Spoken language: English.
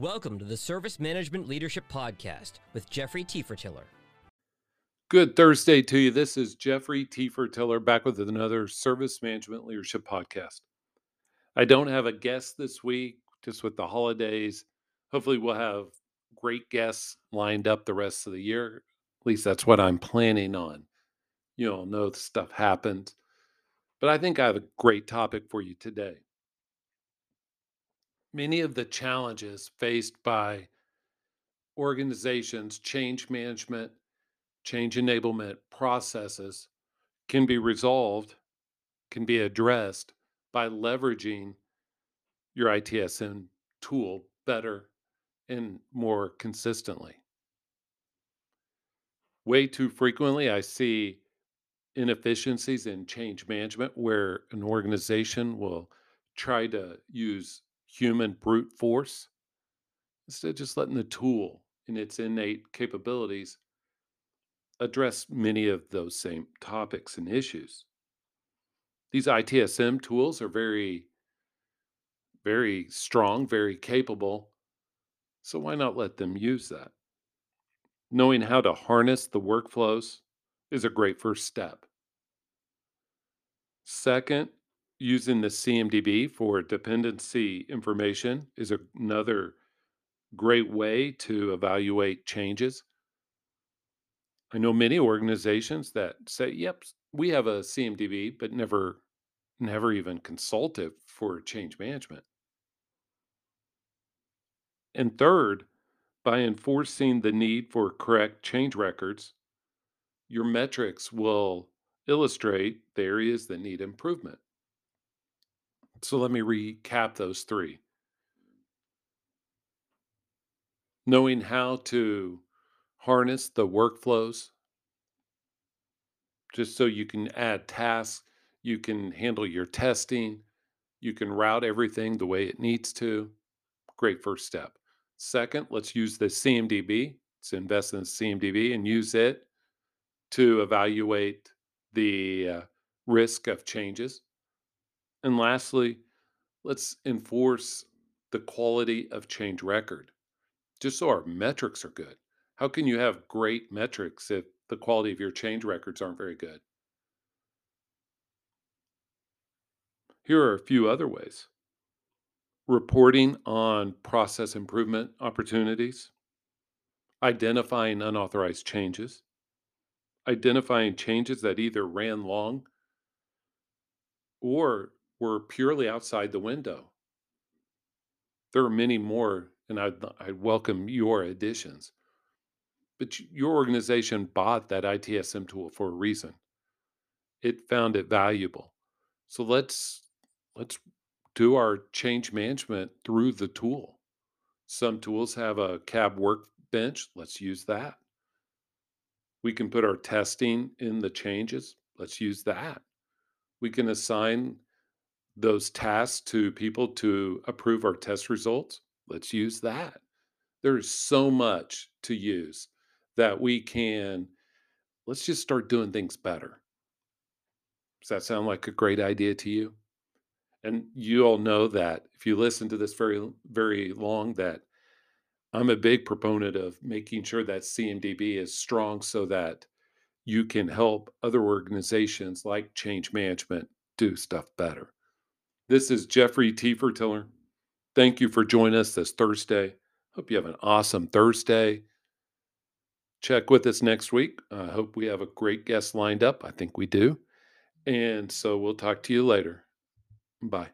Welcome to the Service Management Leadership Podcast with Jeffrey Tiefertiller. Good Thursday to you. This is Jeffrey Tiefertiller back with another Service Management Leadership Podcast. I don't have a guest this week, just with the holidays. Hopefully, we'll have great guests lined up the rest of the year. At least that's what I'm planning on. You all know stuff happens. But I think I have a great topic for you today many of the challenges faced by organizations, change management, change enablement processes can be resolved, can be addressed by leveraging your ITSM tool better and more consistently. Way too frequently, I see inefficiencies in change management where an organization will try to use human brute force instead of just letting the tool in its innate capabilities address many of those same topics and issues. These ITSM tools are very, very strong, very capable. So why not let them use that? Knowing how to harness the workflows is a great first step. Second, using the CMDB for dependency information is another great way to evaluate changes. I know many organizations that say, "Yep, we have a CMDB," but never never even consult it for change management. And third, by enforcing the need for correct change records, your metrics will illustrate the areas that need improvement. So let me recap those three. Knowing how to harness the workflows, just so you can add tasks, you can handle your testing, you can route everything the way it needs to. Great first step. Second, let's use the CMDB. Let's invest in the CMDB and use it to evaluate the uh, risk of changes. And lastly, let's enforce the quality of change record, just so our metrics are good. How can you have great metrics if the quality of your change records aren't very good? Here are a few other ways reporting on process improvement opportunities, identifying unauthorized changes, identifying changes that either ran long or were purely outside the window. There are many more, and I'd, I'd welcome your additions. But your organization bought that ITSM tool for a reason. It found it valuable. So let's let's do our change management through the tool. Some tools have a CAB workbench. Let's use that. We can put our testing in the changes. Let's use that. We can assign those tasks to people to approve our test results, let's use that. There's so much to use that we can, let's just start doing things better. Does that sound like a great idea to you? And you all know that if you listen to this very, very long, that I'm a big proponent of making sure that CMDB is strong so that you can help other organizations like change management do stuff better. This is Jeffrey Tiefertiller. Thank you for joining us this Thursday. Hope you have an awesome Thursday. Check with us next week. I hope we have a great guest lined up. I think we do. And so we'll talk to you later. Bye.